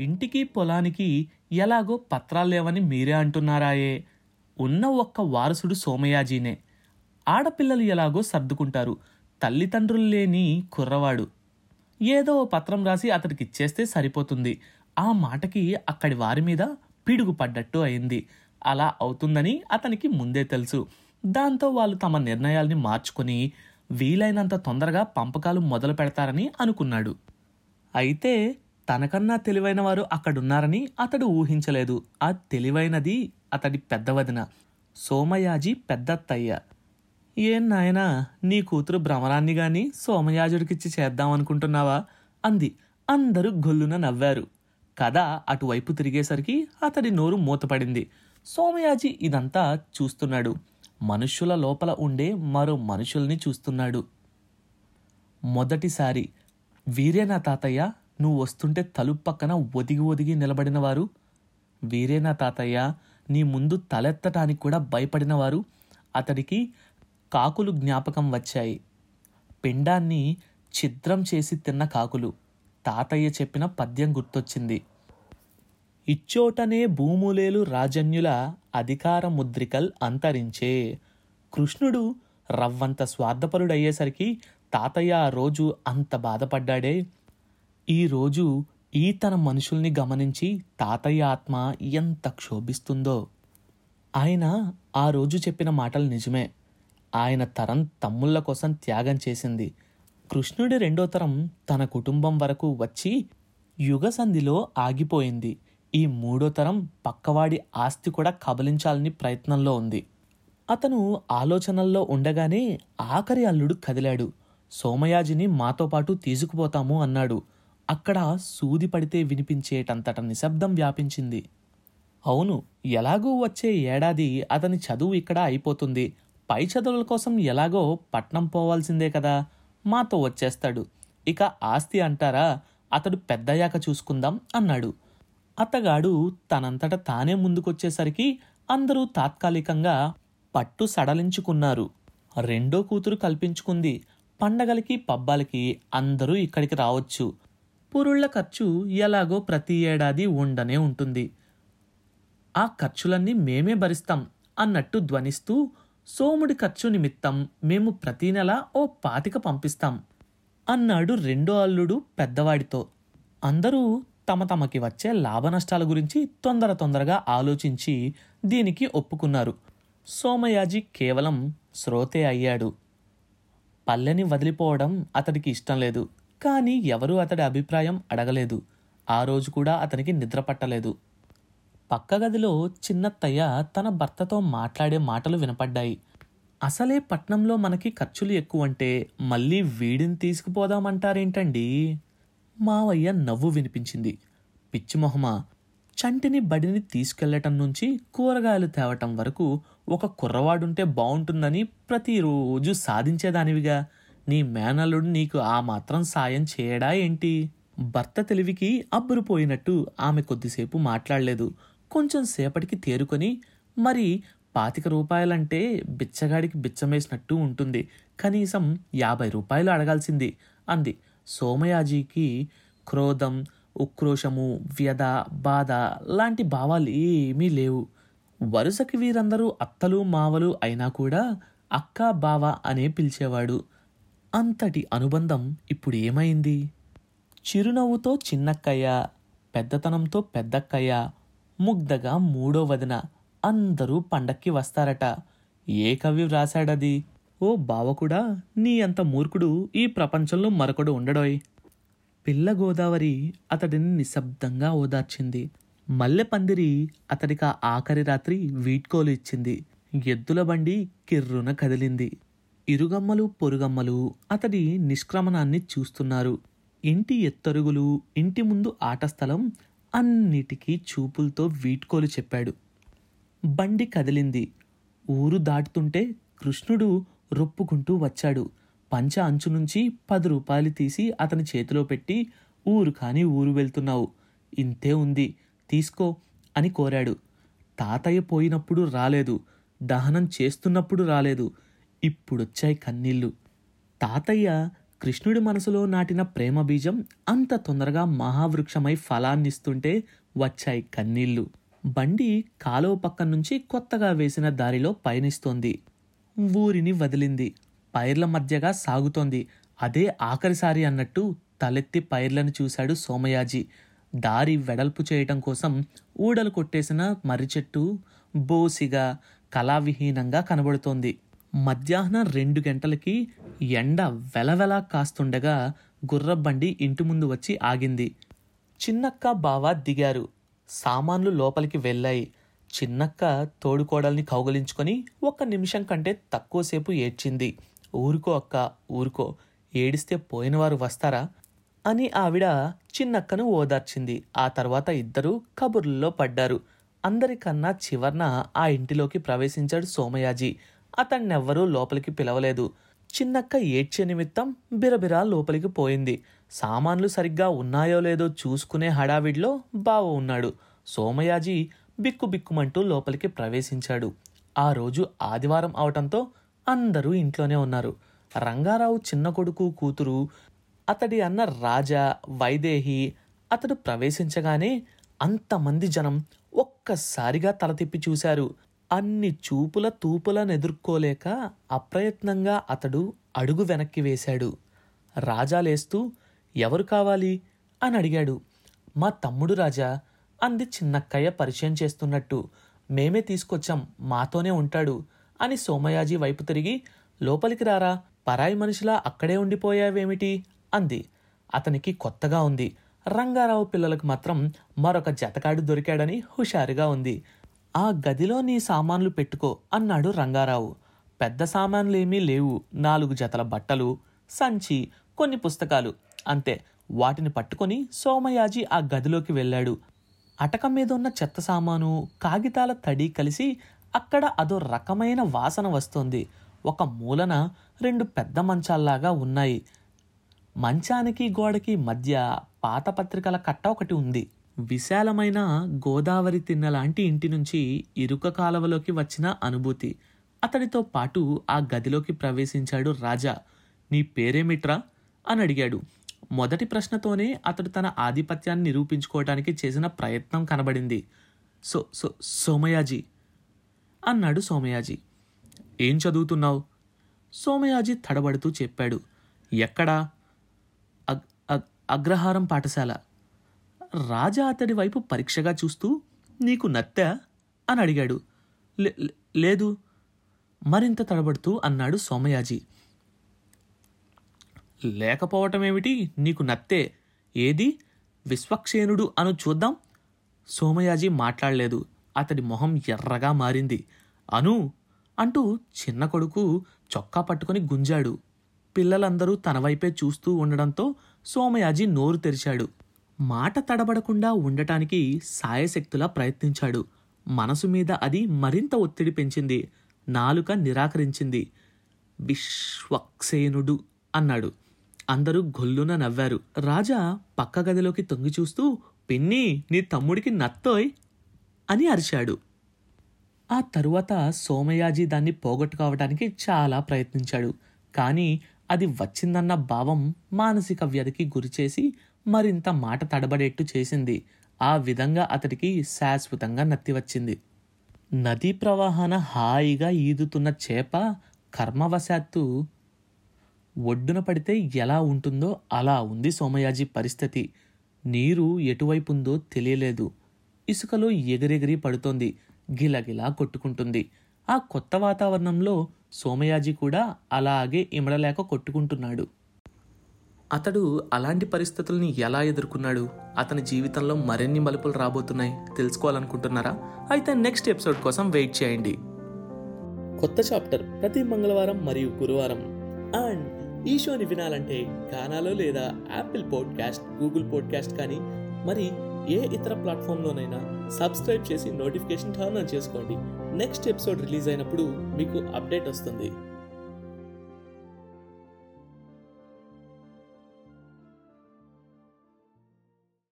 ఇంటికి పొలానికి ఎలాగో పత్రాలు లేవని మీరే అంటున్నారాయే. ఉన్న ఒక్క వారసుడు సోమయాజీనే. ఆడపిల్లలు ఎలాగో సర్దుకుంటారు. తల్లిదండ్రులు లేని కుర్రవాడు. ఏదో పత్రం రాసి అతడికి ఇచ్చేస్తే సరిపోతుంది. ఆ మాటకి అక్కడి వారి మీద పిడుగు పడ్డట్టు అయింది. అలా అవుతుందని అతనికి ముందే తెలుసు. దాంతో వాళ్ళు తమ నిర్ణయాల్ని మార్చుకొని వీలైనంత తొందరగా పంపకాలు మొదలు పెడతారని అనుకున్నాడు. అయితే తనకన్నా తెలివైన వారు అక్కడున్నారని అతడు ఊహించలేదు. ఆ తెలివైనది అతడి పెద్దవదిన సోమయాజి పెద్దత్తయ్య. ఏం నాయనా నీ కూతురు భ్రమరాన్ని గాని సోమయాజుడికిచ్చి చేద్దామనుకుంటున్నావా? అంది. అందరూ గొల్లున నవ్వారు. కథ అటువైపు తిరిగేసరికి అతడి నోరు మూతపడింది. సోమయాజి ఇదంతా చూస్తున్నాడు. మనుష్యుల లోపల ఉండే మరో మనుషుల్ని చూస్తున్నాడు. మొదటిసారి వీరేనా తాతయ్య? నువ్వు వస్తుంటే తలుపు పక్కన ఒదిగి ఒదిగి నిలబడిన వారు వీరేనా తాతయ్య నీ ముందు తలెత్తటానికి కూడా భయపడినవారు. అతడికి కాకులు జ్ఞాపకం వచ్చాయి. పిండాన్ని ఛిద్రం చేసి తిన్న కాకులు. తాతయ్య చెప్పిన పద్యం గుర్తొచ్చింది. ఇచ్చోటనే భూములేలు రాజన్యుల అధికార ముద్రికల్ అంతరించే. కృష్ణుడు రవ్వంత స్వార్థపరుడయ్యేసరికి తాతయ్య ఆ రోజు అంత బాధపడ్డాడే. ఈరోజు ఈ తన మనుషుల్ని గమనించి తాతయ్య ఆత్మ ఎంత క్షోభిస్తుందో. ఆయన ఆ రోజు చెప్పిన మాటలు నిజమే. ఆయన తరం తమ్ముళ్ళ కోసం త్యాగం చేసింది. కృష్ణుడి రెండో తరం తన కుటుంబం వరకు వచ్చి యుగసంధిలో ఆగిపోయింది. ఈ మూడో తరం పక్కవాడి ఆస్తి కూడా కబలించాలని ప్రయత్నంలో ఉంది. అతను ఆలోచనల్లో ఉండగానే ఆఖరి అల్లుడు కదిలాడు. సోమయాజిని మాతో పాటు తీసుకుపోతాము అన్నాడు. అక్కడ సూది పడితే వినిపించేటంతట నిశ్శబ్దం వ్యాపించింది. అవును ఎలాగూ వచ్చే ఏడాది అతని చదువు ఇక్కడ అయిపోతుంది. పై చదువుల కోసం ఎలాగో పట్నం పోవాల్సిందే కదా. మాతో వచ్చేస్తాడు. ఇక ఆస్తి అంటారా? అతడు పెద్దయ్యాక చూసుకుందాం అన్నాడు. అత్తగాడు తనంతట తానే ముందుకొచ్చేసరికి అందరూ తాత్కాలికంగా పట్టు సడలించుకున్నారు. రెండో కూతురు కల్పించుకుంది. పండగలకి పబ్బాలకి అందరూ ఇక్కడికి రావచ్చు. పురుళ్ళ ఖర్చు ఎలాగో ప్రతి ఏడాది ఉండనే ఉంటుంది. ఆ ఖర్చులన్నీ మేమే భరిస్తాం అన్నట్టు ధ్వనిస్తూ సోముడి ఖర్చు నిమిత్తం మేము ప్రతీ నెల ఓ పాతిక పంపిస్తాం అన్నాడు రెండో అల్లుడు పెద్దవాడితో. అందరూ తమ తమకి వచ్చే లాభనష్టాల గురించి తొందర తొందరగా ఆలోచించి దీనికి ఒప్పుకున్నారు. సోమయాజి కేవలం శ్రోతే అయ్యాడు. పల్లెని వదిలిపోవడం అతడికి ఇష్టం లేదు. కానీ ఎవరూ అతడి అభిప్రాయం అడగలేదు. ఆ రోజు కూడా అతనికి నిద్ర పట్టలేదు. పక్క గదిలో చిన్నత్తయ్య తన భర్తతో మాట్లాడే మాటలు వినపడ్డాయి. అసలే పట్నంలో మనకి ఖర్చులు ఎక్కువంటే మళ్ళీ వీడిని తీసుకుపోదామంటారేంటండి? మావయ్య నవ్వు వినిపించింది. పిచ్చి మొహమా. చంటిని బడిని తీసుకెళ్ళటం నుంచి కూరగాయలు తేవటం వరకు ఒక కుర్రవాడుంటే బాగుంటుందని ప్రతిరోజు సాధించేదానివిగా. నీ మేనల్లుడు నీకు ఆ మాత్రం సాయం చేయడా ఏంటి? భర్త తెలివికి అబ్బురుపోయినట్టు ఆమె కొద్దిసేపు మాట్లాడలేదు. కొంచెం సేపటికి తేరుకొని మరి పాతిక రూపాయలంటే బిచ్చగాడికి బిచ్చమేసినట్టు ఉంటుంది. కనీసం యాభై రూపాయలు అడగాల్సింది అంది. సోమయాజీకి క్రోధం ఉక్రోషము వ్యధ బాధ లాంటి భావాలు ఏమీ లేవు. వరుసకి వీరందరూ అత్తలు మావలు అయినా కూడా అక్క బావ అనే పిలిచేవాడు. అంతటి అనుబంధం ఇప్పుడు ఏమైంది చిరునవ్వుతో చిన్నక్కయ్య పెద్దతనంతో పెద్దక్కయ్య ముగ్ధగా మూడో వదిన అందరూ పండక్కి వస్తారట. ఏ కవి వ్రాశాడది? ఓ బావ కూడా నీ అంత మూర్ఖుడు ఈ ప్రపంచంలో మరొకడు ఉండడోయ్. పిల్ల గోదావరి అతడిని నిశ్శబ్దంగా ఓదార్చింది. మల్లె పందిరి అతడికి ఆ ఆఖరి రాత్రి వీడ్కోలు ఇచ్చింది. ఎద్దుల బండి కిర్రున కదిలింది. ఇరుగమ్మలు పొరుగమ్మలు అతడి నిష్క్రమణాన్ని చూస్తున్నారు. ఇంటి ఎత్తరుగులు ఇంటి ముందు ఆట స్థలం అన్నిటికీ చూపులతో వీడ్కోలు చెప్పాడు. బండి కదిలింది. ఊరు దాటుతుంటే కృష్ణుడు రొప్పుకుంటూ వచ్చాడు. పంచ అంచు నుంచి పది రూపాయలు తీసి అతని చేతిలో పెట్టి ఊరు కాని ఊరు వెళ్తున్నావు. ఇంతే ఉంది. తీసుకో అని కోరాడు. తాతయ్య పోయినప్పుడు రాలేదు. దహనం చేస్తున్నప్పుడు రాలేదు. ఇప్పుడొచ్చాయి కన్నీళ్ళు. తాతయ్య కృష్ణుడి మనసులో నాటిన ప్రేమ బీజం అంత తొందరగా మహావృక్షమై ఫలాన్నిస్తుంటే వచ్చాయి కన్నీళ్ళు బండి కాలువ పక్కన నుంచి కొత్తగా వేసిన దారిలో పయనిస్తోంది. ఊరిని వదిలింది. పైర్ల మధ్యగా సాగుతోంది. అదే ఆఖరిసారి అన్నట్టు తలెత్తి పైర్లను చూశాడు సోమయాజీ. దారి వెడల్పు చేయటం కోసం ఊడలు కొట్టేసిన మర్రి చెట్టు బోసిగా కళావిహీనంగా కనబడుతోంది. మధ్యాహ్నం రెండు గంటలకి ఎండ వెలవెలా కాస్తుండగా గుర్రబండి ఇంటి ముందు వచ్చి ఆగింది. చిన్నక్క బావ దిగారు. సామాన్లు లోపలికి వెళ్ళాయి. చిన్నక్క తోడుకోడల్ని కౌగలించుకొని ఒక్క నిమిషం కంటే తక్కువసేపు ఏడ్చింది. ఊరుకో అక్క ఊరుకో. ఏడిస్తే పోయినవారు వస్తారా? అని ఆవిడ చిన్నక్కను ఓదార్చింది. ఆ తర్వాత ఇద్దరూ కబుర్లలో పడ్డారు. అందరికన్నా చివర్న ఆ ఇంటిలోకి ప్రవేశించాడు సోమయాజీ. అతన్నెవ్వరూ లోపలికి పిలవలేదు. చిన్నక్క ఏడ్చే నిమిత్తం బిరబిరా లోపలికి పోయింది. సామాన్లు సరిగ్గా ఉన్నాయో లేదో చూసుకునే హడావిడిలో బావ ఉన్నాడు. సోమయాజీ బిక్కుబిక్కుమంటూ లోపలికి ప్రవేశించాడు. ఆ రోజు ఆదివారం అవటంతో అందరూ ఇంట్లోనే ఉన్నారు. రంగారావు చిన్న కొడుకు కూతురు అతడి అన్న రాజా వైదేహి అతడు ప్రవేశించగానే అంతమంది జనం ఒక్కసారిగా తల తిప్పి చూశారు. అన్ని చూపుల తూపులను ఎదుర్కోలేక అప్రయత్నంగా అతడు అడుగు వెనక్కి వేశాడు. రాజా లేస్తూ ఎవరు కావాలి? అని అడిగాడు. మా తమ్ముడు రాజా అంది చిన్నక్కయ్య పరిచయం చేస్తున్నట్టు. మేమే తీసుకొచ్చాం మాతోనే ఉంటాడు అని సోమయాజీ వైపు తిరిగి లోపలికి రారా పరాయి మనిషిలా అక్కడే ఉండిపోయావేమిటి? అంది. అతనికి కొత్తగా ఉంది. రంగారావు పిల్లలకు మాత్రం మరొక జతకాడు దొరికాడని హుషారుగా ఉంది. ఆ గదిలో నీ సామాన్లు పెట్టుకో అన్నాడు రంగారావు. పెద్ద సామాన్లేమీ లేవు. నాలుగు జతల బట్టలు సంచి కొన్ని పుస్తకాలు. అంతే. వాటిని పట్టుకొని సోమయాజీ ఆ గదిలోకి వెళ్ళాడు. అటక మీద ఉన్న చెత్త సామాను కాగితాల తడి కలిసి అక్కడ అదో రకమైన వాసన వస్తుంది. ఒక మూలన రెండు పెద్ద మంచాల్లాగా ఉన్నాయి. మంచానికి గోడకి మధ్య పాత పత్రికల కట్ట ఒకటి ఉంది. విశాలమైన గోదావరి తిన్నలాంటి ఇంటి నుంచి ఇరుక కాలవలోకి వచ్చిన అనుభూతి. అతడితో పాటు ఆ గదిలోకి ప్రవేశించాడు రాజా. నీ పేరేమిట్రా? అని అడిగాడు. మొదటి ప్రశ్నతోనే అతడు తన ఆధిపత్యాన్ని నిరూపించుకోవడానికి చేసిన ప్రయత్నం కనబడింది. సో సో సోమయాజీ అన్నాడు సోమయాజీ. ఏం చదువుతున్నావు? సోమయాజీ తడబడుతూ చెప్పాడు. ఎక్కడా? అగ్ అగ్రహారం పాఠశాల. రాజా అతడి వైపు పరీక్షగా చూస్తూ నీకు నత్తా? అని అడిగాడు. "లే- లేదు. మరింత తడబడుతూ అన్నాడు సోమయాజీ. లేకపోవటమేమిటి నీకు నత్తే? ఏది? విశ్వక్షేణుడు అను చూద్దాం. సోమయాజీ మాట్లాడలేదు. అతడి మొహం ఎర్రగా మారింది. అను? అంటూ చిన్న కొడుకు చొక్కా పట్టుకొని గుంజాడు. పిల్లలందరూ తన వైపే చూస్తూ ఉండడంతో సోమయాజీ నోరు తెరిచాడు. మాట తడబడకుండా ఉండటానికి సాయశక్తులా ప్రయత్నించాడు. మనసు మీద అది మరింత ఒత్తిడి పెంచింది. నాలుక నిరాకరించింది. విశ్వక్సేనుడు అన్నాడు. అందరూ గొల్లున నవ్వారు. రాజా పక్క గదిలోకి తొంగి చూస్తూ పిన్ని నీ తమ్ముడికి నత్తోయ్ అని అరిచాడు. ఆ తరువాత సోమయాజీ దాన్ని పోగొట్టుకోవడానికి చాలా ప్రయత్నించాడు. కానీ అది వచ్చిందన్న భావం మానసిక వ్యధికి గురిచేసి మరింత మాట తడబడేట్టు చేసింది. ఆ విధంగా అతడికి శాశ్వతంగా నత్తి వచ్చింది. నదీ ప్రవాహాన హాయిగా ఈదుతున్న చేప కర్మవశాత్తు ఒడ్డున పడితే ఎలా ఉంటుందో అలా ఉంది సోమయాజీ పరిస్థితి. నీరు ఎటువైపు ఉందో తెలియలేదు. ఇసుకలో ఎగిరెగిరి పడుతోంది. గిలగిలా కొట్టుకుంటుంది. ఆ కొత్త వాతావరణంలో సోమయాజీ కూడా అలాగే ఇమడలేక కొట్టుకుంటున్నాడు. అతడు అలాంటి పరిస్థితుల్ని ఎలా ఎదుర్కొన్నాడు? అతని జీవితంలో మరిన్ని మలుపులు రాబోతున్నాయి? తెలుసుకోవాలనుకుంటున్నారా? అయితే నెక్స్ట్ ఎపిసోడ్ కోసం వెయిట్ చేయండి. కొత్త చాప్టర్ ప్రతి మంగళవారం మరియు గురువారం. అండ్ ఈ షోని వినాలంటే గానాలో లేదా యాపిల్ పాడ్కాస్ట్ గూగుల్ పాడ్కాస్ట్ కానీ మరి ఏ ఇతర ప్లాట్ఫామ్లోనైనా సబ్స్క్రైబ్ చేసి నోటిఫికేషన్ టర్న్ ఆన్ చేసుకోండి. నెక్స్ట్ ఎపిసోడ్ రిలీజ్ అయినప్పుడు మీకు అప్డేట్ వస్తుంది.